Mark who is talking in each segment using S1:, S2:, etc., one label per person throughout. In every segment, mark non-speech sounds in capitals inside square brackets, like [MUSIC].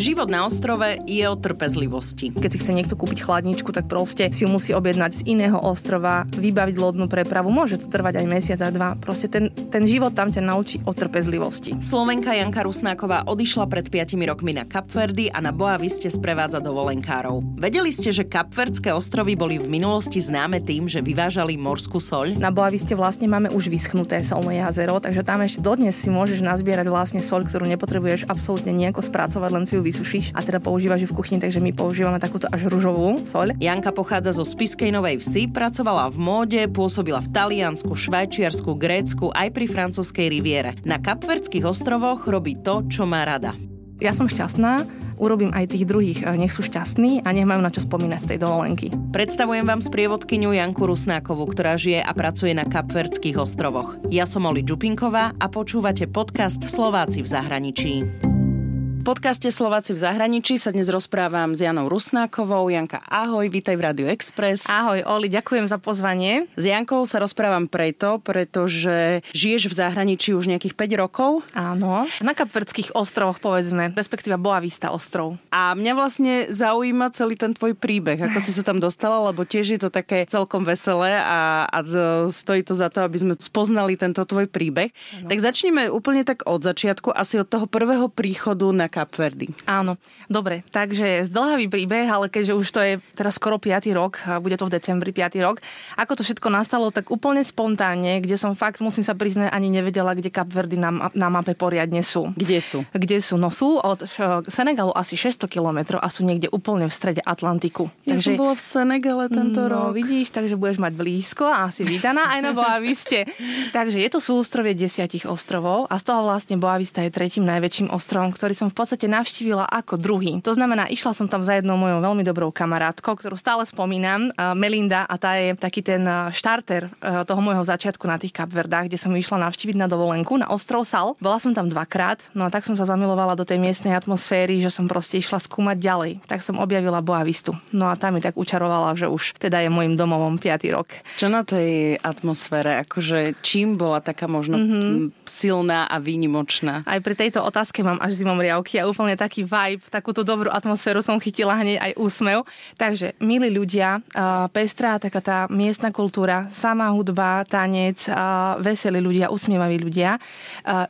S1: Život na ostrove je o trpezlivosti.
S2: Keď si chce niekto kúpiť chladničku, tak proste si ju musí objednať z iného ostrova, vybaviť lodnú prepravu. Môže to trvať aj mesiac a dva. Proste ten, ten život tam ťa naučí o trpezlivosti.
S1: Slovenka Janka Rusnáková odišla pred 5 rokmi na Kapverdy a na Boa ste sprevádza dovolenkárov. Vedeli ste, že Kapverdské ostrovy boli v minulosti známe tým, že vyvážali morskú soľ?
S2: Na Boa ste vlastne máme už vyschnuté solné jazero, takže tam ešte dodnes si môžeš nazbierať vlastne soľ, ktorú nepotrebuješ absolútne nejako spracovať, len si ju vysušíš a teda používaš ju v kuchyni, takže my používame takúto až ružovú soľ.
S1: Janka pochádza zo Spiskej Novej Vsi, pracovala v móde, pôsobila v Taliansku, Švajčiarsku, Grécku aj pri francúzskej riviere. Na Kapverdských ostrovoch robí to, čo má rada.
S2: Ja som šťastná, urobím aj tých druhých, nech sú šťastní a nech majú na čo spomínať z tej dovolenky.
S1: Predstavujem vám sprievodkyňu Janku Rusnákovú, ktorá žije a pracuje na Kapverdských ostrovoch. Ja som Oli Čupinková a počúvate podcast Slováci v zahraničí. Podcaste Slováci v zahraničí sa dnes rozprávam s Janou Rusnákovou. Janka, ahoj, vítaj v Radio Express.
S2: Ahoj, Oli, ďakujem za pozvanie.
S1: S Jankou sa rozprávam preto, pretože žiješ v zahraničí už nejakých 5 rokov.
S2: Áno, na Kapverdských ostrovoch, povedzme, respektíve Boavista ostrov.
S1: A mňa vlastne zaujíma celý ten tvoj príbeh, ako si sa tam dostala, lebo tiež je to také celkom veselé a, a stojí to za to, aby sme spoznali tento tvoj príbeh. Ano. Tak začneme úplne tak od začiatku, asi od toho prvého príchodu na Kapverdy.
S2: Áno, dobre, takže zdlhavý príbeh, ale keďže už to je teraz skoro 5. rok, bude to v decembri 5. rok, ako to všetko nastalo, tak úplne spontánne, kde som fakt, musím sa priznať, ani nevedela, kde Kapverdy na, na mape poriadne sú.
S1: Kde sú?
S2: Kde sú? No sú od Senegalu asi 600 km a sú niekde úplne v strede Atlantiku.
S1: Ja takže, som bola v Senegale tento
S2: no,
S1: rok.
S2: vidíš, takže budeš mať blízko a asi vydaná aj na Boaviste. takže je to sústrovie desiatich ostrovov a z toho vlastne Boavista je tretím najväčším ostrovom, ktorý som v podstate navštívila ako druhý. To znamená, išla som tam za jednou mojou veľmi dobrou kamarátkou, ktorú stále spomínam, Melinda, a tá je taký ten štarter toho môjho začiatku na tých Kapverdách, kde som išla navštíviť na dovolenku na ostrov Sal. Bola som tam dvakrát, no a tak som sa zamilovala do tej miestnej atmosféry, že som proste išla skúmať ďalej. Tak som objavila Boavistu. No a tam mi tak učarovala, že už teda je môjim domovom 5. rok.
S1: Čo na tej atmosfére? Akože čím bola taká možno mm-hmm. silná a výnimočná?
S2: Aj pri tejto otázke mám až zimom riavky a úplne taký vibe, takúto dobrú atmosféru som chytila hneď aj úsmev. Takže, milí ľudia, pestrá taká tá miestna kultúra, sama hudba, tanec, veselí ľudia, usmievaví ľudia.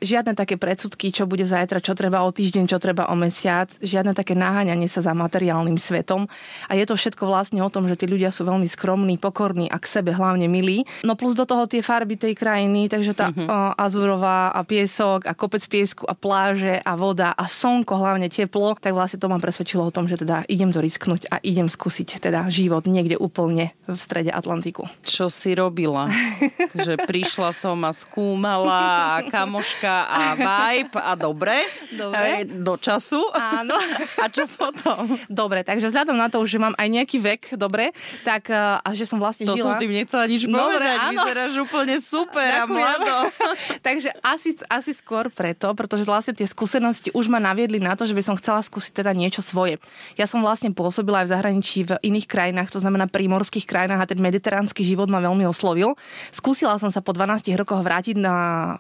S2: Žiadne také predsudky, čo bude zajtra, čo treba o týždeň, čo treba o mesiac. Žiadne také naháňanie sa za materiálnym svetom. A je to všetko vlastne o tom, že tí ľudia sú veľmi skromní, pokorní a k sebe hlavne milí. No plus do toho tie farby tej krajiny, takže tá uh-huh. azurová a piesok a kopec piesku a pláže a voda a som slnko, hlavne teplo, tak vlastne to ma presvedčilo o tom, že teda idem to risknúť a idem skúsiť teda život niekde úplne v strede Atlantiku.
S1: Čo si robila? [LAUGHS] že prišla som a skúmala a kamoška a vibe a dobre, dobre. do času.
S2: Áno. [LAUGHS]
S1: A čo potom?
S2: Dobre, takže vzhľadom na to, že mám aj nejaký vek, dobre, tak a že som vlastne
S1: to
S2: žila...
S1: To som tým nechcela nič dobre, povedať, áno. vyzeráš úplne super Ďakujem. a mlado. [LAUGHS]
S2: takže asi, asi skôr preto, pretože vlastne tie skúsenosti už ma naviedli naviedli na to, že by som chcela skúsiť teda niečo svoje. Ja som vlastne pôsobila aj v zahraničí v iných krajinách, to znamená prímorských krajinách a ten mediteránsky život ma veľmi oslovil. Skúsila som sa po 12 rokoch vrátiť na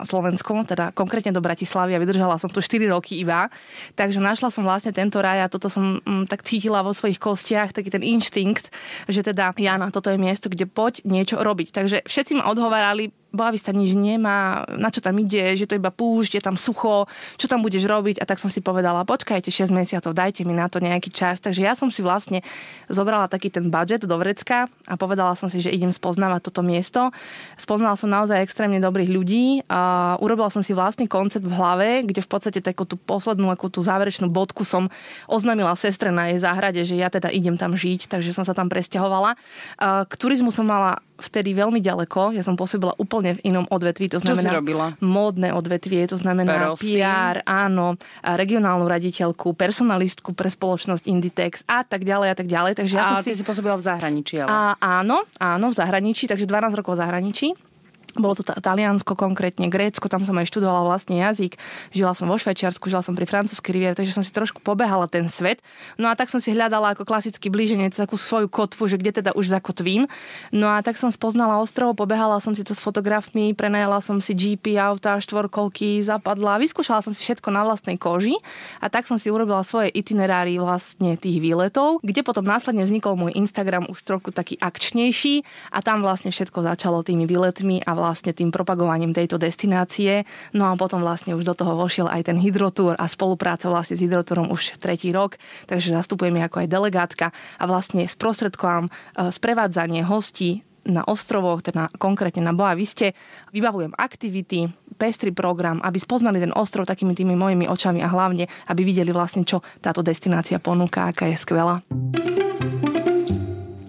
S2: Slovensko, teda konkrétne do Bratislavy a vydržala som tu 4 roky iba. Takže našla som vlastne tento raj a toto som m, mm, tak cítila vo svojich kostiach, taký ten inštinkt, že teda Jana, toto je miesto, kde poď niečo robiť. Takže všetci ma odhovárali, Boavista nič nemá, na čo tam ide, že to iba púšť, je tam sucho, čo tam budeš robiť a tak som si povedala, počkajte 6 mesiacov, dajte mi na to nejaký čas. Takže ja som si vlastne zobrala taký ten budget do Vrecka a povedala som si, že idem spoznávať toto miesto. Spoznala som naozaj extrémne dobrých ľudí a urobila som si vlastný koncept v hlave, kde v podstate takú tú poslednú, akú tú záverečnú bodku som oznámila sestre na jej záhrade, že ja teda idem tam žiť, takže som sa tam presťahovala. K turizmu som mala vtedy veľmi ďaleko. Ja som pôsobila úplne v inom odvetví. To znamená
S1: Čo si robila?
S2: Módne odvetvie, to znamená Prosím. PR, áno, regionálnu raditeľku, personalistku pre spoločnosť Inditex a tak ďalej a tak ďalej. Takže ja
S1: a
S2: som
S1: ty si pôsobila v zahraničí, ale...
S2: A, áno, áno, v zahraničí, takže 12 rokov v zahraničí. Bolo to Taliansko konkrétne, Grécko, tam som aj študovala vlastný jazyk, žila som vo Švajčiarsku, žila som pri francúzskej riviere, takže som si trošku pobehala ten svet. No a tak som si hľadala ako klasický blíženec takú svoju kotvu, že kde teda už zakotvím. No a tak som spoznala ostrov, pobehala som si to s fotografmi, prenajala som si GP, auta, štvorkolky, zapadla, vyskúšala som si všetko na vlastnej koži a tak som si urobila svoje itinerári vlastne tých výletov, kde potom následne vznikol môj Instagram už trochu taký akčnejší a tam vlastne všetko začalo tými výletmi a vlastne tým propagovaním tejto destinácie. No a potom vlastne už do toho vošiel aj ten hydrotúr a spolupráca vlastne s hydrotúrom už tretí rok, takže zastupujem ako aj delegátka a vlastne sprostredkovám e, sprevádzanie hostí na ostrovoch, teda konkrétne na Boa Viste, vybavujem aktivity, pestrý program, aby spoznali ten ostrov takými tými mojimi očami a hlavne, aby videli vlastne, čo táto destinácia ponúka, aká je skvelá.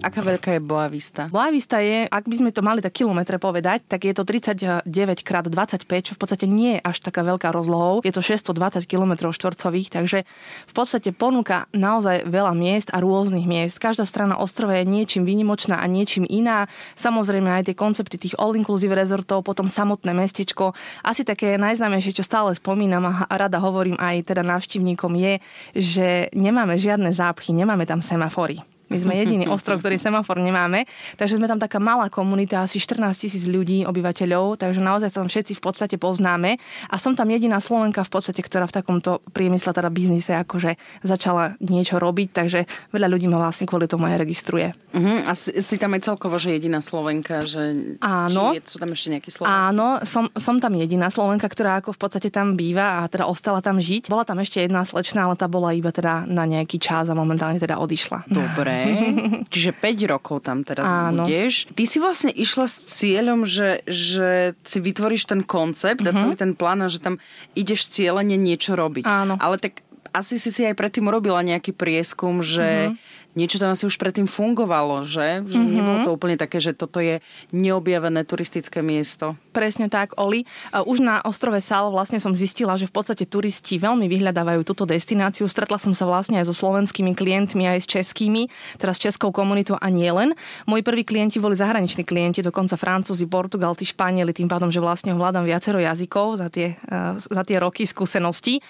S1: Aká veľká je Boa Vista?
S2: Boa Vista je, ak by sme to mali tak kilometre povedať, tak je to 39 x 25, čo v podstate nie je až taká veľká rozlohou. Je to 620 km štvorcových, takže v podstate ponúka naozaj veľa miest a rôznych miest. Každá strana ostrova je niečím výnimočná a niečím iná. Samozrejme aj tie koncepty tých all-inclusive rezortov, potom samotné mestečko. Asi také najznámejšie, čo stále spomínam a rada hovorím aj teda návštevníkom je, že nemáme žiadne zápchy, nemáme tam semafory. My sme jediný [LAUGHS] ostrov, ktorý semafor nemáme. Takže sme tam taká malá komunita, asi 14 tisíc ľudí, obyvateľov, takže naozaj tam všetci v podstate poznáme. A som tam jediná Slovenka v podstate, ktorá v takomto priemysle, teda biznise, akože začala niečo robiť, takže veľa ľudí ma vlastne kvôli tomu aj registruje.
S1: Uh-huh. A si, si tam aj celkovo, že jediná Slovenka, že
S2: Áno.
S1: Či sú tam ešte nejakí Slováci?
S2: Áno, som, som tam jediná Slovenka, ktorá ako v podstate tam býva a teda ostala tam žiť. Bola tam ešte jedna slečna, ale tá bola iba teda na nejaký čas a momentálne teda odišla.
S1: Dobre. [LAUGHS] Čiže 5 rokov tam teraz Áno. budeš. Ty si vlastne išla s cieľom, že, že si vytvoríš ten koncept uh-huh. a celý ten plán a že tam ideš cieľene niečo robiť.
S2: Áno.
S1: Ale tak asi si si aj predtým urobila nejaký prieskum, že uh-huh niečo tam asi už predtým fungovalo, že? že mm-hmm. Nebolo to úplne také, že toto je neobjavené turistické miesto.
S2: Presne tak, Oli. Už na ostrove Sal vlastne som zistila, že v podstate turisti veľmi vyhľadávajú túto destináciu. Stretla som sa vlastne aj so slovenskými klientmi, aj s českými, teraz s českou komunitou a nie len. Moji prví klienti boli zahraniční klienti, dokonca Francúzi, Portugalci, Španieli, tým pádom, že vlastne ovládam viacero jazykov za tie, eh, za tie roky skúseností.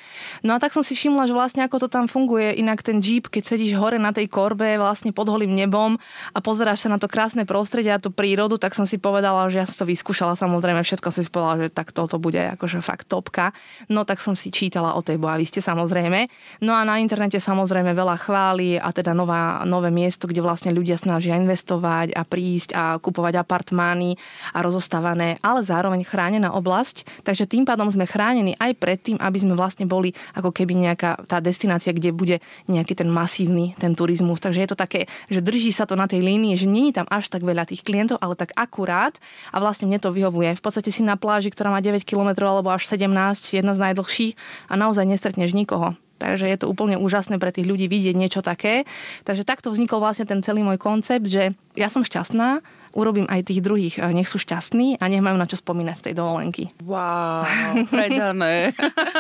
S2: No a tak som si všimla, že vlastne ako to tam funguje. Inak ten jeep, keď sedíš hore na tej kor korbe vlastne pod holým nebom a pozeráš sa na to krásne prostredie a tú prírodu, tak som si povedala, že ja som to vyskúšala samozrejme, všetko si povedala, že tak toto bude akože fakt topka. No tak som si čítala o tej Boaviste samozrejme. No a na internete samozrejme veľa chváli a teda nová, nové miesto, kde vlastne ľudia snažia investovať a prísť a kupovať apartmány a rozostávané, ale zároveň chránená oblasť. Takže tým pádom sme chránení aj pred tým, aby sme vlastne boli ako keby nejaká tá destinácia, kde bude nejaký ten masívny ten turizmus takže je to také, že drží sa to na tej línii, že není tam až tak veľa tých klientov, ale tak akurát a vlastne mne to vyhovuje. V podstate si na pláži, ktorá má 9 km alebo až 17, jedna z najdlhších a naozaj nestretneš nikoho. Takže je to úplne úžasné pre tých ľudí vidieť niečo také. Takže takto vznikol vlastne ten celý môj koncept, že ja som šťastná, urobím aj tých druhých, nech sú šťastní a nech majú na čo spomínať z tej dovolenky.
S1: Wow, predané.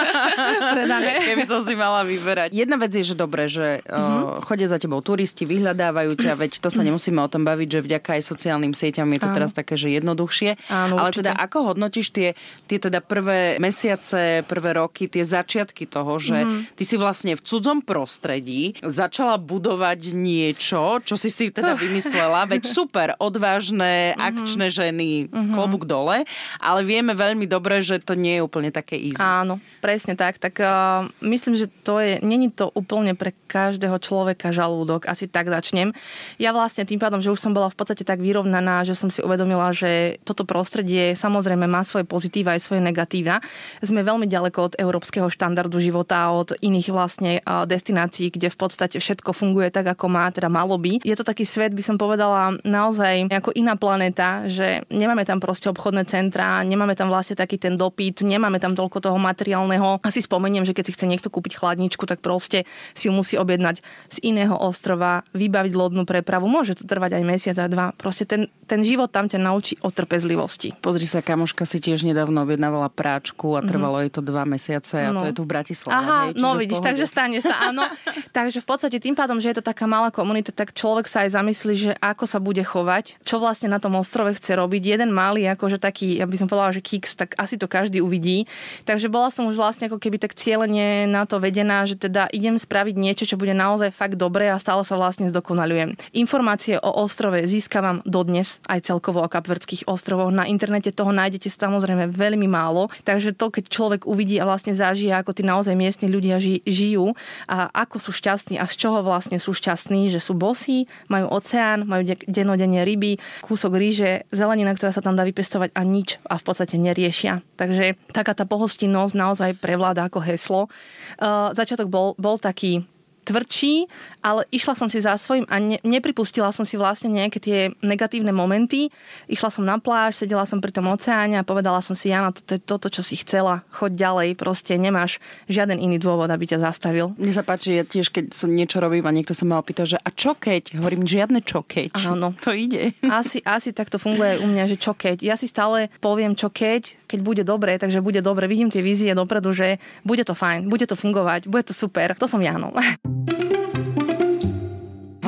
S1: [LAUGHS]
S2: predané.
S1: Keby som si mala vyberať. Jedna vec je, že dobre, že mm-hmm. chodia za tebou turisti, vyhľadávajú ťa, veď to sa nemusíme o tom baviť, že vďaka aj sociálnym sieťam je to Áno. teraz také, že jednoduchšie.
S2: Áno,
S1: Ale určite. teda ako hodnotíš tie, tie teda prvé mesiace, prvé roky, tie začiatky toho, že mm-hmm. ty si vlastne v cudzom prostredí začala budovať niečo, čo si si teda [LAUGHS] vymyslela, veď super, odváž odvážne, mm-hmm. akčné ženy, mm-hmm. klobúk dole, ale vieme veľmi dobre, že to nie je úplne také easy.
S2: Áno, presne tak. Tak uh, myslím, že to je, není to úplne pre každého človeka žalúdok, asi tak začnem. Ja vlastne tým pádom, že už som bola v podstate tak vyrovnaná, že som si uvedomila, že toto prostredie samozrejme má svoje pozitíva aj svoje negatíva. Sme veľmi ďaleko od európskeho štandardu života, od iných vlastne destinácií, kde v podstate všetko funguje tak, ako má, teda malo by. Je to taký svet, by som povedala, naozaj ako iná planéta, že nemáme tam proste obchodné centrá, nemáme tam vlastne taký ten dopyt, nemáme tam toľko toho materiálneho. Asi spomeniem, že keď si chce niekto kúpiť chladničku, tak proste si ju musí objednať z iného ostrova, vybaviť lodnú prepravu. Môže to trvať aj mesiac a dva. Proste ten, ten život tam ťa naučí o trpezlivosti.
S1: Pozri sa, kamoška si tiež nedávno objednávala práčku a trvalo mm-hmm. jej to dva mesiace a no. to je tu v Bratislave.
S2: Aha, hej, no vidíš, takže stane sa, áno. takže v podstate tým pádom, že je to taká malá komunita, tak človek sa aj zamyslí, že ako sa bude chovať, čo vlastne na tom ostrove chce robiť. Jeden malý, akože taký, ja by som povedala, že kiks, tak asi to každý uvidí. Takže bola som už vlastne ako keby tak cieľene na to vedená, že teda idem spraviť niečo, čo bude naozaj fakt dobré a stále sa vlastne zdokonalujem. Informácie o ostrove získavam dodnes aj celkovo o kapverdských ostrovoch. Na internete toho nájdete samozrejme veľmi málo, takže to, keď človek uvidí a vlastne zažije, ako tí naozaj miestni ľudia ži- žijú a ako sú šťastní a z čoho vlastne sú šťastní, že sú bosí, majú oceán, majú de- denodenne ryby, kúsok ríže, zelenina, ktorá sa tam dá vypestovať a nič a v podstate neriešia. Takže taká tá pohostinnosť naozaj prevláda ako heslo. Uh, začiatok bol, bol taký tvrdší, ale išla som si za svojím a ne, nepripustila som si vlastne nejaké tie negatívne momenty. Išla som na pláž, sedela som pri tom oceáne a povedala som si, Jana, toto je toto, čo si chcela, choď ďalej, proste nemáš žiaden iný dôvod, aby ťa zastavil.
S1: Mne sa páči, ja tiež, keď som niečo robím a niekto sa ma opýta, že a čo keď? Hovorím, žiadne čo keď.
S2: Áno.
S1: To ide.
S2: Asi, asi tak to funguje aj u mňa, že čo keď. Ja si stále poviem čo keď, keď bude dobre, takže bude dobre. Vidím tie vízie dopredu, že bude to fajn, bude to fungovať, bude to super. To som ja, no.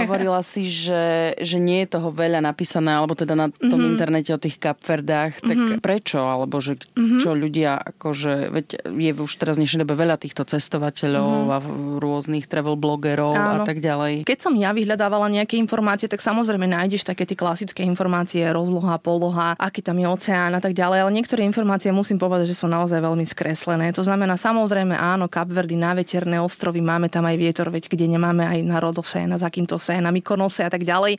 S1: Hovorila si, že, že nie je toho veľa napísané, alebo teda na tom mm-hmm. internete o tých kapverdách, tak mm-hmm. prečo? Alebo že mm-hmm. čo ľudia, akože, veď je už teraz dnešnej dobe veľa týchto cestovateľov mm-hmm. a rôznych travel blogerov Áno. a tak ďalej.
S2: Keď som ja vyhľadávala nejaké informácie, tak samozrejme nájdeš také tie klasické informácie, rozloha, poloha, aký tam je oceán a tak ďalej, ale niektoré informácie musím povedať, že sú naozaj veľmi skreslené. To znamená, samozrejme áno, Kapverdy, na veterné ostrovy, máme tam aj vietor, veď kde nemáme aj na Rodose, na Zakyntos Kose, na Mykonose a tak ďalej.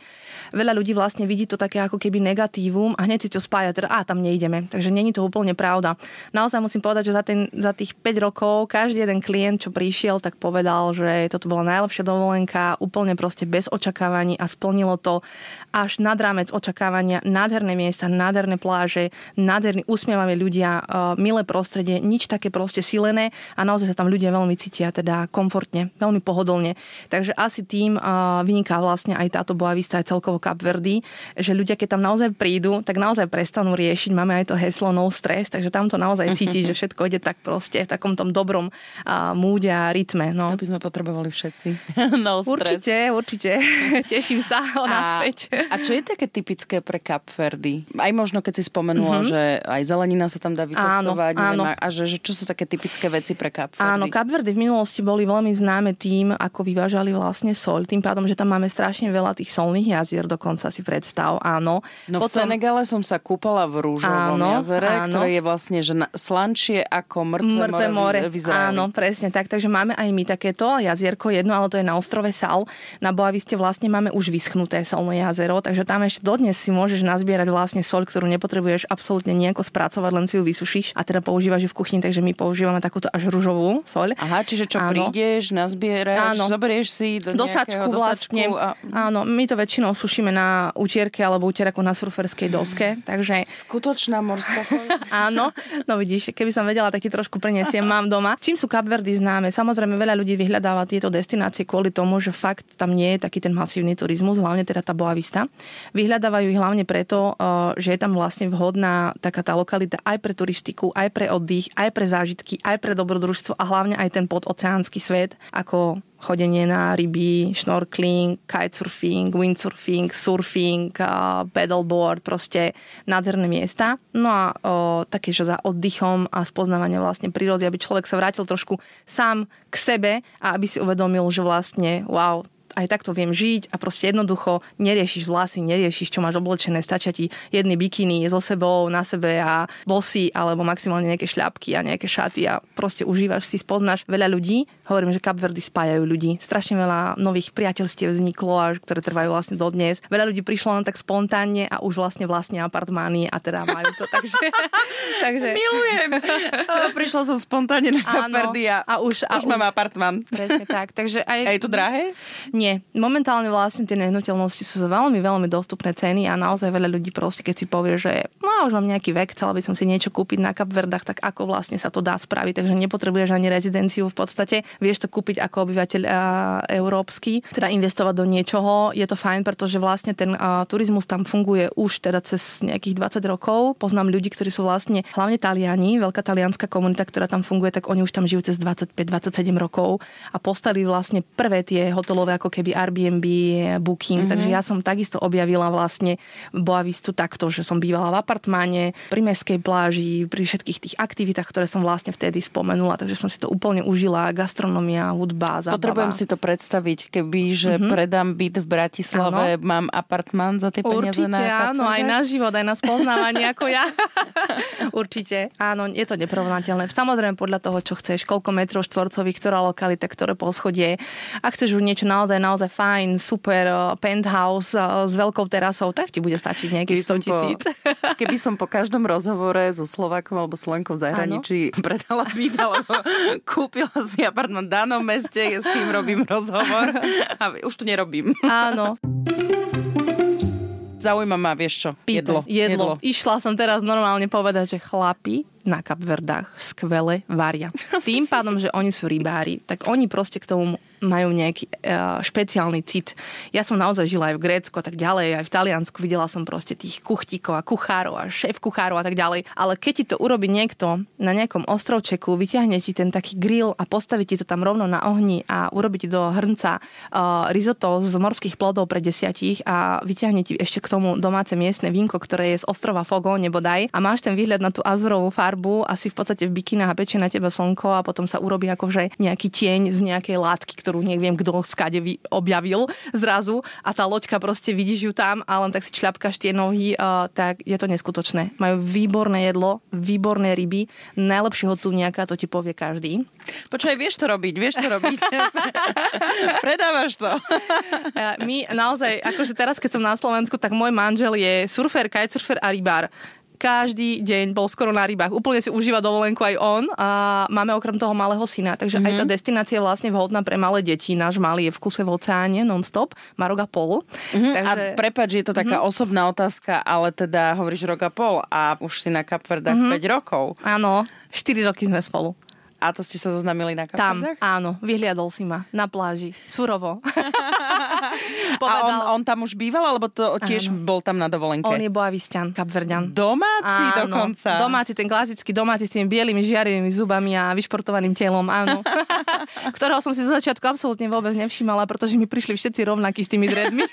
S2: Veľa ľudí vlastne vidí to také ako keby negatívum a hneď si to spája, teda a tam nejdeme. Takže není to úplne pravda. Naozaj musím povedať, že za, ten, za tých 5 rokov každý jeden klient, čo prišiel, tak povedal, že toto bola najlepšia dovolenka, úplne proste bez očakávaní a splnilo to až nad rámec očakávania, nádherné miesta, nádherné pláže, nádherní usmievaví ľudia, milé prostredie, nič také proste silené a naozaj sa tam ľudia veľmi cítia teda komfortne, veľmi pohodlne. Takže asi tým vyniká vlastne aj táto boavista aj celkovo Verdy, že ľudia, keď tam naozaj prídu, tak naozaj prestanú riešiť. Máme aj to heslo no stress, takže tam to naozaj cíti, že všetko ide tak proste v takom tom dobrom múde a rytme. No.
S1: To by sme potrebovali všetci. [LAUGHS]
S2: no stress. Určite, určite. [LAUGHS] Teším sa o naspäť.
S1: A, a čo je také typické pre Verdy? Aj možno, keď si spomenula, mm-hmm. že aj zelenina sa tam dá vypestovať. Áno, áno. A že, že čo sú také typické veci pre Verdy?
S2: Áno, Verdy v minulosti boli veľmi známe tým, ako vyvážali vlastne soľ. Tým pádom, že tam máme strašne veľa tých solných jazier, dokonca si predstav, áno.
S1: No Potom... v Senegale som sa kúpala v rúžovom áno, jazere, áno. ktoré je vlastne že slančie ako mŕtve, mŕtve more, more.
S2: Áno, presne tak. Takže máme aj my takéto jazierko jedno, ale to je na ostrove Sal. Na Boaviste vlastne máme už vyschnuté solné jazero, takže tam ešte dodnes si môžeš nazbierať vlastne soľ, ktorú nepotrebuješ absolútne nejako spracovať, len si ju vysušíš a teda používaš ju v kuchyni, takže my používame takúto až rúžovú soľ.
S1: Aha, čiže čo áno. prídeš, nazbieraš, áno. zoberieš si do dosačku vlastne
S2: vlastne, a... áno, my to väčšinou sušíme na utierke alebo utierku na surferskej doske, takže...
S1: Skutočná morská sol. [LAUGHS]
S2: áno, no vidíš, keby som vedela, tak ti trošku prinesiem, mám doma. Čím sú Kapverdy známe? Samozrejme, veľa ľudí vyhľadáva tieto destinácie kvôli tomu, že fakt tam nie je taký ten masívny turizmus, hlavne teda tá Boavista. Vyhľadávajú ich hlavne preto, eh, že je tam vlastne vhodná taká tá lokalita aj pre turistiku, aj pre oddych, aj pre zážitky, aj pre dobrodružstvo a hlavne aj ten podoceánsky svet, ako chodenie na ryby, snorkeling, kitesurfing, windsurfing, surfing, pedalboard, proste nádherné miesta. No a o, také, že za oddychom a spoznávanie vlastne prírody, aby človek sa vrátil trošku sám k sebe a aby si uvedomil, že vlastne wow, aj takto viem žiť a proste jednoducho neriešiš vlasy, neriešiš, čo máš oblečené, stačia ti jedny bikiny so sebou, na sebe a bosy alebo maximálne nejaké šľapky a nejaké šaty a proste užívaš si, spoznáš veľa ľudí. Hovorím, že Kapverdy spájajú ľudí. Strašne veľa nových priateľstiev vzniklo, a ktoré trvajú vlastne dodnes. Veľa ľudí prišlo len tak spontánne a už vlastne vlastne apartmány a teda majú to. Takže, [LAUGHS]
S1: takže... Milujem. Prišla som spontánne na Kapverdy a, a už, a už mám apartmán.
S2: Presne tak. Takže aj... [LAUGHS]
S1: A je to drahé?
S2: Nie, Nie. Momentálne vlastne tie nehnuteľnosti sú za veľmi, veľmi dostupné ceny a naozaj veľa ľudí proste, keď si povie, že no, už mám nejaký vek, chcela by som si niečo kúpiť na Kapverdách, tak ako vlastne sa to dá spraviť. Takže nepotrebuješ ani rezidenciu v podstate. Vieš to kúpiť ako obyvateľ a, európsky, teda investovať do niečoho. Je to fajn, pretože vlastne ten a, turizmus tam funguje už teda cez nejakých 20 rokov. Poznám ľudí, ktorí sú vlastne hlavne Taliani, veľká talianská komunita, ktorá tam funguje, tak oni už tam žijú cez 25-27 rokov a postali vlastne prvé tie hotelové ako keby Airbnb, Booking. Mm-hmm. Takže ja som takisto objavila vlastne Boavistu takto, že som bývala v apartmáne, pri meskej pláži, pri všetkých tých aktivitách, ktoré som vlastne vtedy spomenula. Takže som si to úplne užila. Gastronomia, hudba, zábava.
S1: Potrebujem si to predstaviť, keby, že mm-hmm. predám byt v Bratislave, ano. mám apartmán za tie peniaze
S2: Určite, na áno, aj na život, aj na spoznávanie [LAUGHS] ako ja. [LAUGHS] Určite, áno, je to neporovnateľné. Samozrejme podľa toho, čo chceš, koľko metrov štvorcových, ktorá lokalita, ktoré poschodie. Ak chceš už niečo naozaj, naozaj fajn, super uh, penthouse uh, s veľkou terasou, tak ti bude stačiť nejakých 100 tisíc.
S1: Po, [LAUGHS] keby som po každom rozhovore so Slovákom alebo Slovenkou v zahraničí ano. [LAUGHS] predala byt alebo [LAUGHS] kúpila si apartment v danom meste, s kým robím rozhovor a už to nerobím.
S2: Áno
S1: zaujíma ma, vieš čo, jedlo,
S2: jedlo. Jedlo. Išla som teraz normálne povedať, že chlapi na Kapverdách skvele varia. Tým pádom, že oni sú rybári, tak oni proste k tomu majú nejaký uh, špeciálny cit. Ja som naozaj žila aj v Grécku a tak ďalej, aj v Taliansku videla som proste tých kuchtíkov a kuchárov a šéf kuchárov a tak ďalej. Ale keď ti to urobí niekto na nejakom ostrovčeku, vyťahne ti ten taký grill a postaví ti to tam rovno na ohni a urobí ti do hrnca uh, risotto z morských plodov pre desiatich a vyťahne ti ešte k tomu domáce miestne vínko, ktoré je z ostrova Fogo, nebodaj a máš ten výhľad na tú azurovú farbu a si v podstate v bikinách a pečie na teba slnko a potom sa urobí akože nejaký tieň z nejakej látky, ktorú neviem, kto skade objavil zrazu a tá loďka proste vidíš ju tam a len tak si čľapkaš tie nohy, uh, tak je to neskutočné. Majú výborné jedlo, výborné ryby, najlepšieho tu nejaká, to ti povie každý.
S1: Počkaj, vieš to robiť, vieš to robiť. [LAUGHS] Predávaš to. [LAUGHS]
S2: My naozaj, akože teraz, keď som na Slovensku, tak môj manžel je surfer, kitesurfer a rybár každý deň bol skoro na rybách. Úplne si užíva dovolenku aj on a máme okrem toho malého syna, takže mm-hmm. aj tá mhm. destinácia je vlastne vhodná pre malé deti. Náš malý je v kuse v oceáne non-stop, má rok a pol.
S1: Mm-hmm. Takže... A prepač, je to taká mm-hmm. osobná otázka, ale teda hovoríš rok a pol a už si na Kapverdách mm-hmm. 5 rokov.
S2: Áno, 4 roky sme spolu.
S1: A to ste sa zoznamili na
S2: Kapverdách? Tam, áno. Vyhliadol si ma na pláži. Surovo.
S1: Povedal... [LAUGHS] [LAUGHS] A on, on tam už býval, alebo to tiež áno. bol tam na dovolenke?
S2: On je boavisťan, Kapverďan.
S1: Domáci áno, dokonca?
S2: domáci, ten klasický domáci s tými bielými žiarivými zubami a vyšportovaným telom, áno. [LAUGHS] Ktorého som si zo začiatku absolútne vôbec nevšímala, pretože mi prišli všetci rovnakí s tými dredmi.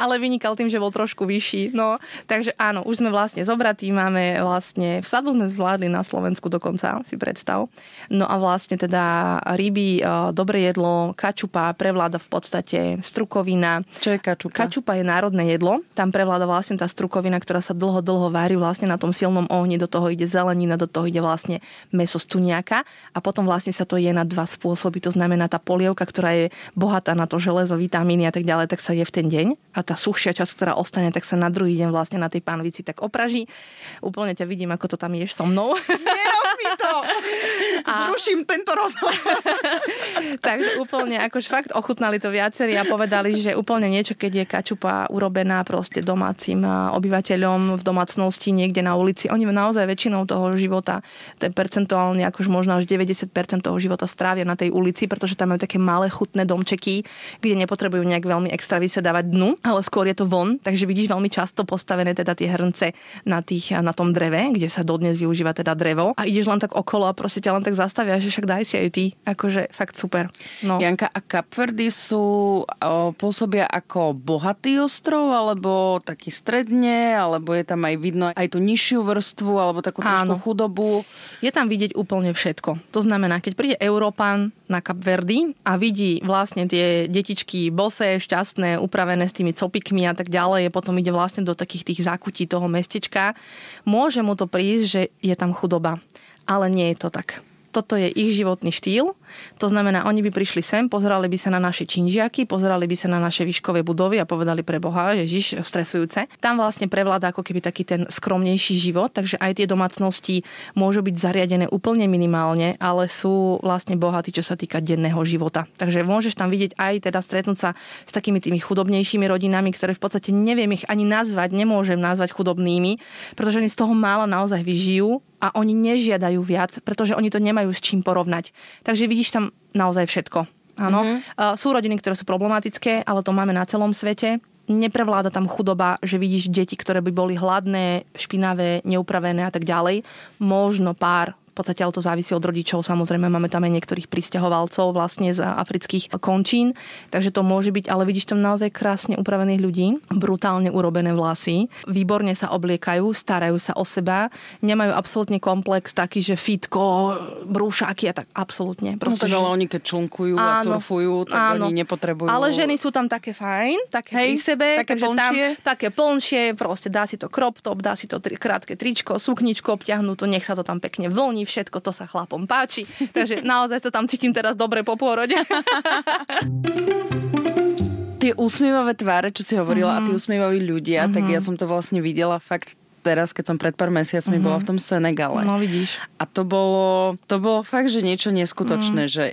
S2: Ale vynikal tým, že bol trošku vyšší. No, takže áno, už sme vlastne zobratí, máme vlastne, v sadu sme zvládli na Slovensku dokonca, si predstav. No a vlastne teda ryby, e, dobré jedlo, kačupa prevláda v podstate strukovina.
S1: Čo je kačupa?
S2: Kačupa je národné jedlo. Tam prevláda vlastne tá strukovina, ktorá sa dlho, dlho vári vlastne na tom silnom ohni. Do toho ide zelenina, do toho ide vlastne meso z tuniaka a potom vlastne sa to je na dva spôsoby. To znamená tá polievka, ktorá je bohatá na to železo, vitamíny a tak ďalej, tak sa je v ten deň a tá suchšia časť, ktorá ostane, tak sa na druhý deň vlastne na tej pánvici tak opraží. Úplne ťa vidím, ako to tam ješ so mnou.
S1: Nerob mi to! [LAUGHS] [LAUGHS] A... Zruším tento rozhovor. [LAUGHS]
S2: Takže úplne, akož fakt ochutnali to viacerí a povedali, že úplne niečo, keď je kačupa urobená proste domácim obyvateľom v domácnosti niekde na ulici. Oni naozaj väčšinou toho života, to je percentuálne akož možno až 90% toho života strávia na tej ulici, pretože tam majú také malé chutné domčeky, kde nepotrebujú nejak veľmi extra vysedávať dnu, ale skôr je to von, takže vidíš veľmi často postavené teda tie hrnce na, tých, na tom dreve, kde sa dodnes využíva teda drevo a ideš len tak okolo a proste ťa len tak zastavia, že však daj si aj ty. Akože fakt super.
S1: No. Janka, a Kapverdy sú, o, pôsobia ako bohatý ostrov, alebo taký stredne, alebo je tam aj vidno aj tú nižšiu vrstvu, alebo takú trošku chudobu?
S2: Je tam vidieť úplne všetko. To znamená, keď príde Európan na Kapverdy a vidí vlastne tie detičky bose, šťastné, upravené s tými copikmi a tak ďalej, potom ide vlastne do takých tých zákutí toho mestečka, môže mu to prísť, že je tam chudoba. Ale nie je to tak toto je ich životný štýl. To znamená, oni by prišli sem, pozerali by sa na naše činžiaky, pozerali by sa na naše výškové budovy a povedali pre Boha, Ježiš, stresujúce. Tam vlastne prevláda ako keby taký ten skromnejší život, takže aj tie domácnosti môžu byť zariadené úplne minimálne, ale sú vlastne bohatí, čo sa týka denného života. Takže môžeš tam vidieť aj teda stretnúť sa s takými tými chudobnejšími rodinami, ktoré v podstate neviem ich ani nazvať, nemôžem nazvať chudobnými, pretože oni z toho mála naozaj vyžijú a oni nežiadajú viac, pretože oni to nemajú s čím porovnať. Takže vidíš tam naozaj všetko. Áno. Mm-hmm. Sú rodiny, ktoré sú problematické, ale to máme na celom svete. Neprevláda tam chudoba, že vidíš deti, ktoré by boli hladné, špinavé, neupravené a tak ďalej. Možno pár v podstate ale to závisí od rodičov. Samozrejme, máme tam aj niektorých pristahovalcov vlastne z afrických končín, takže to môže byť, ale vidíš tam naozaj krásne upravených ľudí, brutálne urobené vlasy, výborne sa obliekajú, starajú sa o seba, nemajú absolútne komplex taký, že fitko, brúšaky a tak absolútne.
S1: Proste, no tak ale oni keď člunkujú áno, a surfujú, tak áno. oni nepotrebujú.
S2: Ale ženy sú tam také fajn, také Hej, pri sebe,
S1: také plnšie.
S2: Tam, také plnšie, proste dá si to crop top, dá si to tri, krátke tričko, sukničko obťahnuté, nech sa to tam pekne vlní, všetko to sa chlapom páči. Takže naozaj to tam cítim teraz dobre po pôrode. [LAUGHS]
S1: tie úsmievavé tváre, čo si hovorila, mm. a tí mhm. úsmievaví ľudia, mm-hmm. tak ja som to vlastne videla fakt teraz, keď som pred pár mesiacmi mm-hmm. bola v tom Senegale.
S2: No vidíš.
S1: A to bolo, to bolo fakt, že niečo neskutočné, mm. že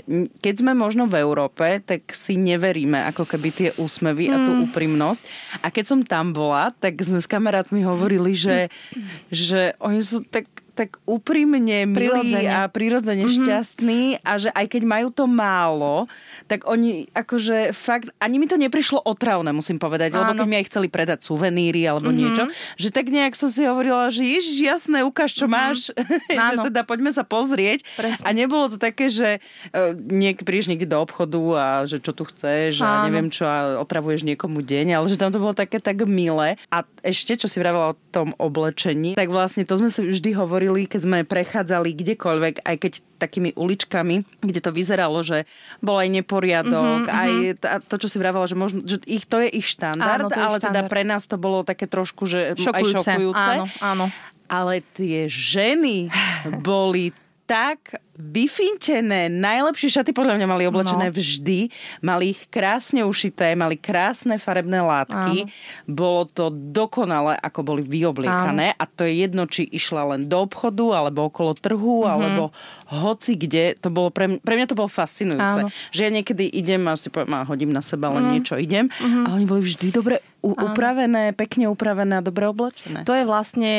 S1: keď sme možno v Európe, tak si neveríme ako keby tie úsmevy mm. a tú mhm. úprimnosť. A keď som tam bola, tak sme s kamarátmi hovorili, že, [LAUGHS] že oni sú tak tak úprimne milí prirodzene. a prirodzene mm-hmm. šťastní a že aj keď majú to málo, tak oni akože fakt, ani mi to neprišlo otravné, musím povedať, Áno. lebo keď mi aj chceli predať suveníry alebo mm-hmm. niečo, že tak nejak som si hovorila, že ježiš, jasné, ukáž, čo mm-hmm. máš, [LAUGHS] že teda poďme sa pozrieť. Presne. A nebolo to také, že uh, niek, prídeš niekde do obchodu a že čo tu chceš Áno. a neviem čo a otravuješ niekomu deň, ale že tam to bolo také tak milé. A ešte, čo si vravela o tom oblečení, tak vlastne to sme sa vždy hovorili keď sme prechádzali kdekoľvek, aj keď takými uličkami, kde to vyzeralo, že bol aj neporiadok, mm-hmm, aj to, čo si vravala, že, možno, že ich, to je ich štandard, áno, je ale štandard. teda pre nás to bolo také trošku, že šokujúce. aj šokujúce.
S2: Áno, áno.
S1: Ale tie ženy boli tak vyfintené, najlepšie šaty podľa mňa mali oblečené no. vždy, mali ich krásne ušité, mali krásne farebné látky, Áno. bolo to dokonale, ako boli vyobliekané Áno. a to je jedno, či išla len do obchodu, alebo okolo trhu, mm-hmm. alebo hoci kde, to bolo pre, mňa, pre mňa to bolo fascinujúce. Áno. Že ja niekedy idem a si poviem, a hodím na seba len mm. niečo, idem, mm-hmm. ale oni boli vždy dobre u, upravené, pekne upravené a dobre oblečené.
S2: To je vlastne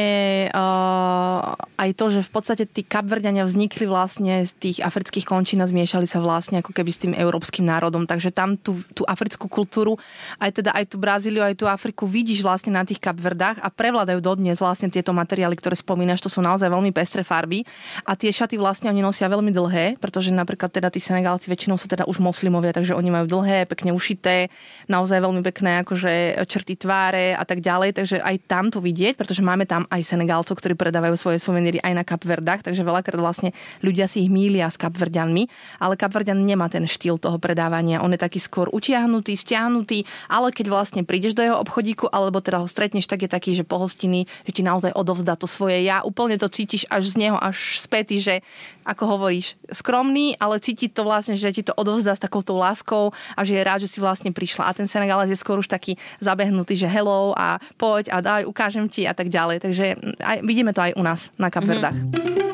S2: uh, aj to, že v podstate tí kapverďania vznikli vlastne vlastne z tých afrických končín a zmiešali sa vlastne ako keby s tým európskym národom. Takže tam tú, tú africkú kultúru, aj teda aj tú Brazíliu, aj tú Afriku vidíš vlastne na tých kapverdách a prevládajú dodnes vlastne tieto materiály, ktoré spomínaš, to sú naozaj veľmi pestré farby a tie šaty vlastne oni nosia veľmi dlhé, pretože napríklad teda tí Senegálci väčšinou sú teda už moslimovia, takže oni majú dlhé, pekne ušité, naozaj veľmi pekné akože črty tváre a tak ďalej, takže aj tam to vidieť, pretože máme tam aj Senegálcov, ktorí predávajú svoje suveníry aj na Kapverdách, takže veľakrát vlastne ľudia si ich mília s kapverďanmi, ale kapverďan nemá ten štýl toho predávania. On je taký skôr utiahnutý, stiahnutý, ale keď vlastne prídeš do jeho obchodíku alebo teda ho stretneš, tak je taký, že pohostinný, že ti naozaj odovzdá to svoje ja. Úplne to cítiš až z neho, až späty, že ako hovoríš, skromný, ale cíti to vlastne, že ti to odovzdá s takouto láskou a že je rád, že si vlastne prišla. A ten Senegalec je skôr už taký zabehnutý, že hello a poď a daj, ukážem ti a tak ďalej. Takže aj, vidíme to aj u nás na Kapverdách. Mm-hmm.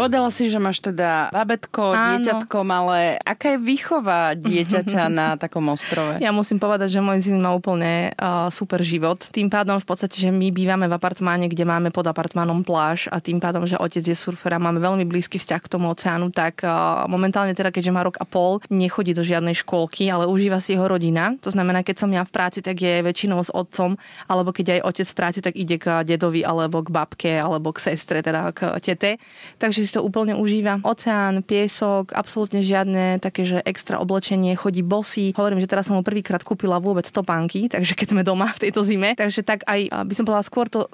S1: Povedala si, že máš teda babetko, Áno. dieťatko malé. Aká je výchova dieťaťa [LAUGHS] na takom ostrove?
S2: Ja musím povedať, že môj syn má úplne uh, super život. Tým pádom v podstate, že my bývame v apartmáne, kde máme pod apartmánom pláž a tým pádom, že otec je surfer a máme veľmi blízky vzťah k tomu oceánu, tak uh, momentálne teda, keďže má rok a pol, nechodí do žiadnej škôlky, ale užíva si jeho rodina. To znamená, keď som ja v práci, tak je väčšinou s otcom, alebo keď aj otec v práci, tak ide k dedovi, alebo k babke, alebo k sestre, teda k tete. Takže si to úplne užíva. Oceán, piesok, absolútne žiadne také, že extra oblečenie, chodí bosy. Hovorím, že teraz som mu prvýkrát kúpila vôbec topánky, [LAUGHS] takže keď sme doma v tejto zime, takže tak aj by som povedala skôr to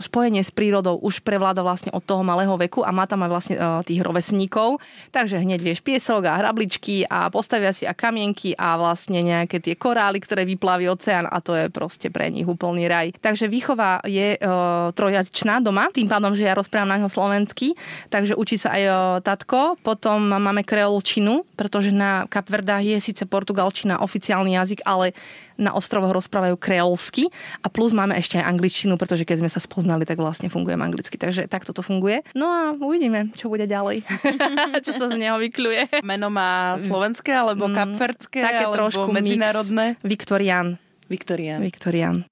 S2: spojenie s prírodou už prevláda vlastne od toho malého veku a má tam aj vlastne tých rovesníkov. Takže hneď vieš piesok a hrabličky a postavia si a kamienky a vlastne nejaké tie korály, ktoré vyplaví oceán a to je proste pre nich úplný raj. Takže výchova je e, trojačná doma, tým pádom, že ja rozprávam na ňo slovensky, tak takže učí sa aj tatko. Potom máme kreolčinu, pretože na Kapverdách je síce portugalčina oficiálny jazyk, ale na ostrovoch rozprávajú kreolsky a plus máme ešte aj angličtinu, pretože keď sme sa spoznali, tak vlastne fungujem anglicky. Takže takto to funguje. No a uvidíme, čo bude ďalej. [LAUGHS] čo sa z neho vykľuje.
S1: Meno má slovenské alebo mm, kapverdské také alebo trošku medzinárodné?
S2: Viktorian.
S1: Viktorian.
S2: Viktorian.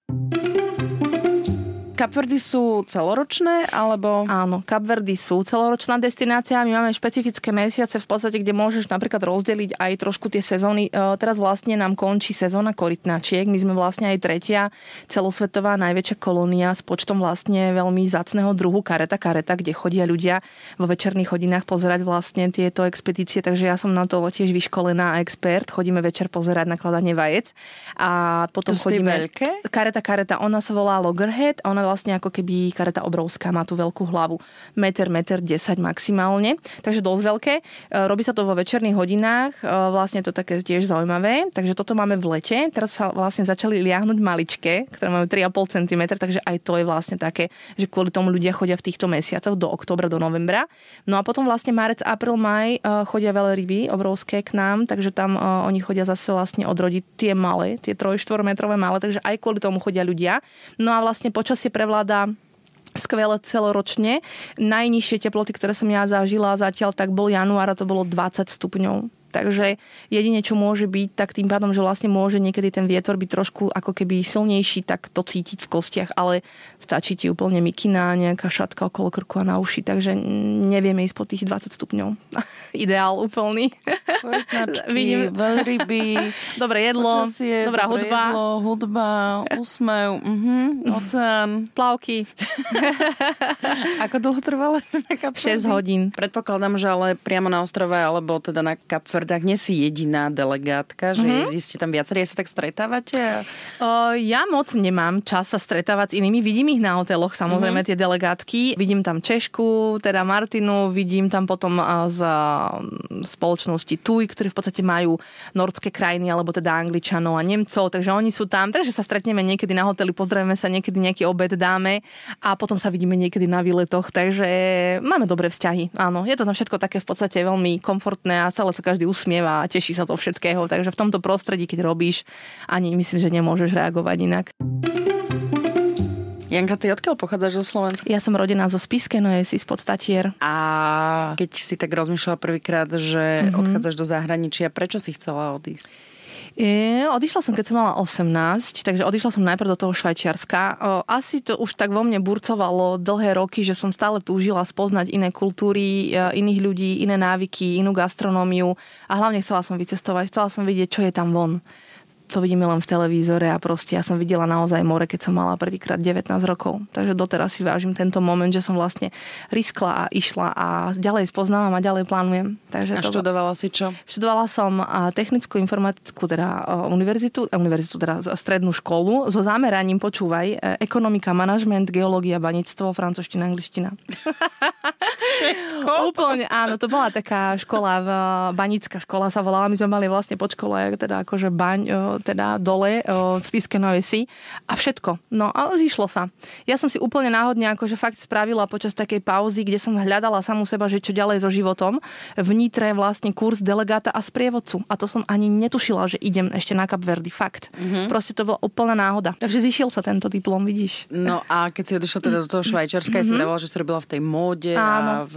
S1: Kapverdy sú celoročné, alebo?
S2: Áno, Kapverdy sú celoročná destinácia. My máme špecifické mesiace v podstate, kde môžeš napríklad rozdeliť aj trošku tie sezóny. E, teraz vlastne nám končí sezóna korytnačiek. My sme vlastne aj tretia celosvetová najväčšia kolónia s počtom vlastne veľmi zácného druhu kareta kareta, kde chodia ľudia vo večerných hodinách pozerať vlastne tieto expedície. Takže ja som na to tiež vyškolená expert. Chodíme večer pozerať nakladanie vajec. A potom
S1: to
S2: chodíme...
S1: veľké?
S2: Kareta kareta, ona sa volá Loggerhead. Ona vlastne ako keby kareta obrovská, má tú veľkú hlavu. Meter, meter, 10 maximálne, takže dosť veľké. E, robí sa to vo večerných hodinách, e, vlastne to také tiež zaujímavé. Takže toto máme v lete. Teraz sa vlastne začali liahnuť maličké, ktoré majú 3,5 cm, takže aj to je vlastne také, že kvôli tomu ľudia chodia v týchto mesiacoch do oktobra, do novembra. No a potom vlastne marec, apríl, maj e, chodia veľa ryby obrovské k nám, takže tam oni chodia zase vlastne odrodiť tie malé, tie 3-4 metrové malé, takže aj kvôli tomu chodia ľudia. No a vlastne počasie prevláda skvelé celoročne. Najnižšie teploty, ktoré som ja zažila zatiaľ, tak bol január a to bolo 20 stupňov. Takže jedine, čo môže byť, tak tým pádom, že vlastne môže niekedy ten vietor byť trošku ako keby silnejší, tak to cítiť v kostiach, ale stačí ti úplne mikina, nejaká šatka okolo krku a na uši, takže nevieme ísť po tých 20 stupňov. [LAUGHS] Ideál úplný. [LAUGHS]
S1: Vidím. veľryby, [LAUGHS]
S2: dobré jedlo,
S1: počasie,
S2: dobrá dobré hudba.
S1: Jedlo, hudba, úsmev, uh-huh, oceán.
S2: Plavky.
S1: Ako dlho trvalo?
S2: 6 hodín.
S1: Predpokladám, že ale priamo na ostrove, alebo teda na Kapfer Tvrdách nie si jediná delegátka, že mm-hmm. ste tam viacerí, sa tak stretávate?
S2: O, ja moc nemám čas sa stretávať s inými. Vidím ich na hoteloch, samozrejme, mm-hmm. tie delegátky. Vidím tam Češku, teda Martinu, vidím tam potom z spoločnosti TUI, ktorí v podstate majú nordské krajiny, alebo teda Angličanov a Nemcov, takže oni sú tam. Takže sa stretneme niekedy na hoteli, pozdravíme sa, niekedy nejaký obed dáme a potom sa vidíme niekedy na výletoch, takže máme dobré vzťahy. Áno, je to tam všetko také v podstate veľmi komfortné a stále sa každý usmieva a teší sa to všetkého. Takže v tomto prostredí, keď robíš, ani myslím, že nemôžeš reagovať inak.
S1: Janka, ty odkiaľ pochádzaš zo Slovenska?
S2: Ja som rodená zo Spiske, no je si spod Tatier.
S1: A keď si tak rozmýšľala prvýkrát, že mm-hmm. odchádzaš do zahraničia, prečo si chcela odísť?
S2: E, odišla som, keď som mala 18, takže odišla som najprv do toho Švajčiarska. Asi to už tak vo mne burcovalo dlhé roky, že som stále túžila spoznať iné kultúry, e, iných ľudí, iné návyky, inú gastronómiu a hlavne chcela som vycestovať, chcela som vidieť, čo je tam von to vidíme len v televízore a proste ja som videla naozaj more, keď som mala prvýkrát 19 rokov. Takže doteraz si vážim tento moment, že som vlastne riskla a išla a ďalej spoznávam a ďalej plánujem.
S1: Takže a študovala si čo?
S2: Študovala som technickú informatickú teda univerzitu, univerzitu teda strednú školu so zameraním, počúvaj, e, ekonomika, manažment, geológia, baníctvo, francúzština, angličtina. [LAUGHS] Úplne, áno, to bola taká škola, v, banická škola sa volala, my sme mali vlastne pod škole teda akože baň, teda dole v Spiske Novej Si a všetko. No ale zišlo sa. Ja som si úplne náhodne akože fakt spravila počas takej pauzy, kde som hľadala samú seba, že čo ďalej so životom. V Nitre vlastne kurz delegáta a sprievodcu. A to som ani netušila, že idem ešte na Kapverdy. Fakt. Mm-hmm. Proste to bola úplná náhoda. Takže zišiel sa tento diplom, vidíš.
S1: No a keď si odišla teda do toho Švajčiarska, mm-hmm. ja som mhm. že si robila v tej móde Áno. a v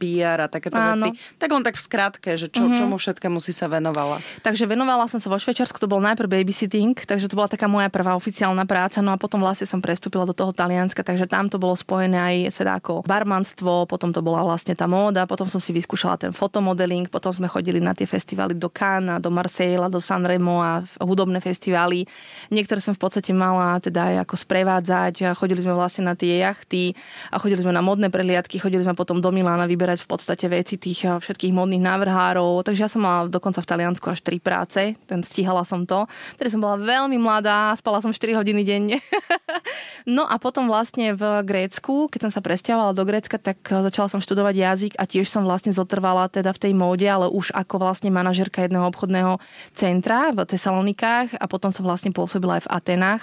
S1: PR a takéto Áno. veci. Tak len tak v skratke, že čo, mm-hmm. čomu všetkému si sa venovala.
S2: Takže venovala som sa vo Švajčiarsku, to bol najprv babysitting, takže to bola taká moja prvá oficiálna práca. No a potom vlastne som prestúpila do toho Talianska, takže tam to bolo spojené aj ako barmanstvo, potom to bola vlastne tá móda, potom som si vyskúšala ten fotomodeling, potom sme chodili na tie festivály do Cannes, do Marseilla, do Sanremo a hudobné festivály. Niektoré som v podstate mala teda aj ako sprevádzať chodili sme vlastne na tie jachty a chodili sme na modné prehliadky, chodili sme potom do Milána vyberať v podstate veci tých všetkých modných návrhárov. Takže ja som mala dokonca v Taliansku až tri práce, ten stíhala som to. Tedy som bola veľmi mladá, spala som 4 hodiny denne. [LAUGHS] no a potom vlastne v Grécku, keď som sa presťahovala do Grécka, tak začala som študovať jazyk a tiež som vlastne zotrvala teda v tej móde, ale už ako vlastne manažerka jedného obchodného centra v Tesalonikách a potom som vlastne pôsobila aj v Atenách.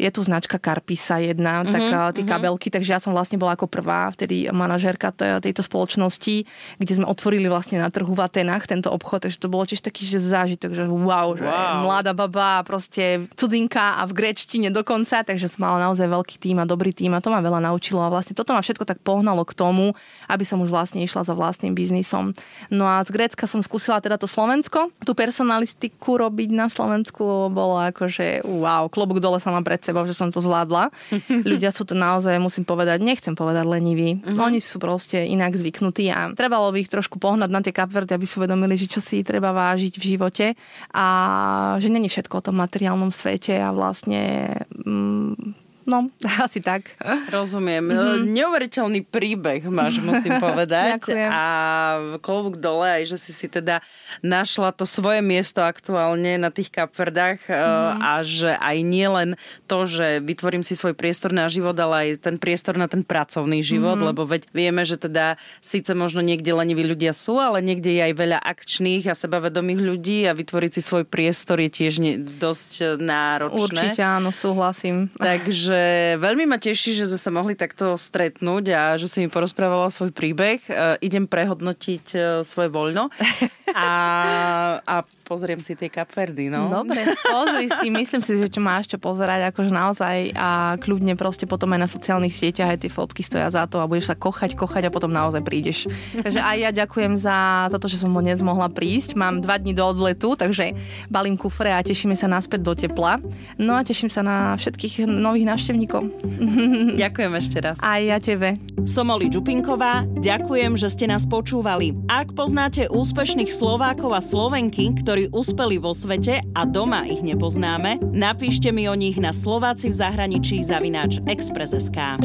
S2: Je tu značka Carpisa jedna, mm-hmm, tak tie mm-hmm. kabelky, takže ja som vlastne bola ako prvá vtedy manažerka tejto spoločnosti, kde sme otvorili vlastne na trhu v Atenách tento obchod, takže to bolo tiež taký že zážitok, že wow, že wow. mladá baba, proste cudzinka a v gréčtine dokonca, takže som mala naozaj veľký tým a dobrý tým a to ma veľa naučilo a vlastne toto ma všetko tak pohnalo k tomu, aby som už vlastne išla za vlastným biznisom. No a z Grécka som skúsila teda to Slovensko, tú personalistiku robiť na Slovensku bolo akože wow, klobúk dole sa mám pred sebou, že som to zvládla. [LAUGHS] Ľudia sú to naozaj, musím povedať, nechcem povedať leniví. Uh-huh. Oni sú proste inak zvyknutí a trebalo by ich trošku pohnať na tie kapverdy, aby si uvedomili, že čo si treba vážiť v živote a že není všetko o tom materiálnom svete a vlastne mm, No, [LAUGHS] asi tak.
S1: Rozumiem. Mm-hmm. Neuveriteľný príbeh máš, musím [LAUGHS] povedať.
S2: Ďakujem.
S1: A klobúk dole, aj že si si teda našla to svoje miesto aktuálne na tých kapverdách mm-hmm. a že aj nie len to, že vytvorím si svoj priestor na život, ale aj ten priestor na ten pracovný život, mm-hmm. lebo veď vieme, že teda síce možno niekde leniví ľudia sú, ale niekde je aj veľa akčných a sebavedomých ľudí a vytvoriť si svoj priestor je tiež dosť náročné.
S2: Určite áno, súhlasím.
S1: Takže Takže veľmi ma teší, že sme sa mohli takto stretnúť a že si mi porozprávala svoj príbeh. E, idem prehodnotiť e, svoje voľno a, a pozriem si tie kapverdy, no.
S2: Dobre, pozri si, myslím si, že čo máš čo pozerať, akože naozaj a kľudne proste potom aj na sociálnych sieťach aj tie fotky stoja za to a budeš sa kochať, kochať a potom naozaj prídeš. Takže aj ja ďakujem za, za to, že som dnes mohla prísť. Mám dva dní do odletu, takže balím kufre a tešíme sa naspäť do tepla. No a teším sa na všetkých nových návštevníkov. [LAUGHS]
S1: Ďakujem ešte raz.
S2: Aj ja tebe.
S1: Som Oli Čupinková, ďakujem, že ste nás počúvali. Ak poznáte úspešných Slovákov a Slovenky, ktorí uspeli vo svete a doma ich nepoznáme, napíšte mi o nich na Slováci v zahraničí zavináč Express.sk.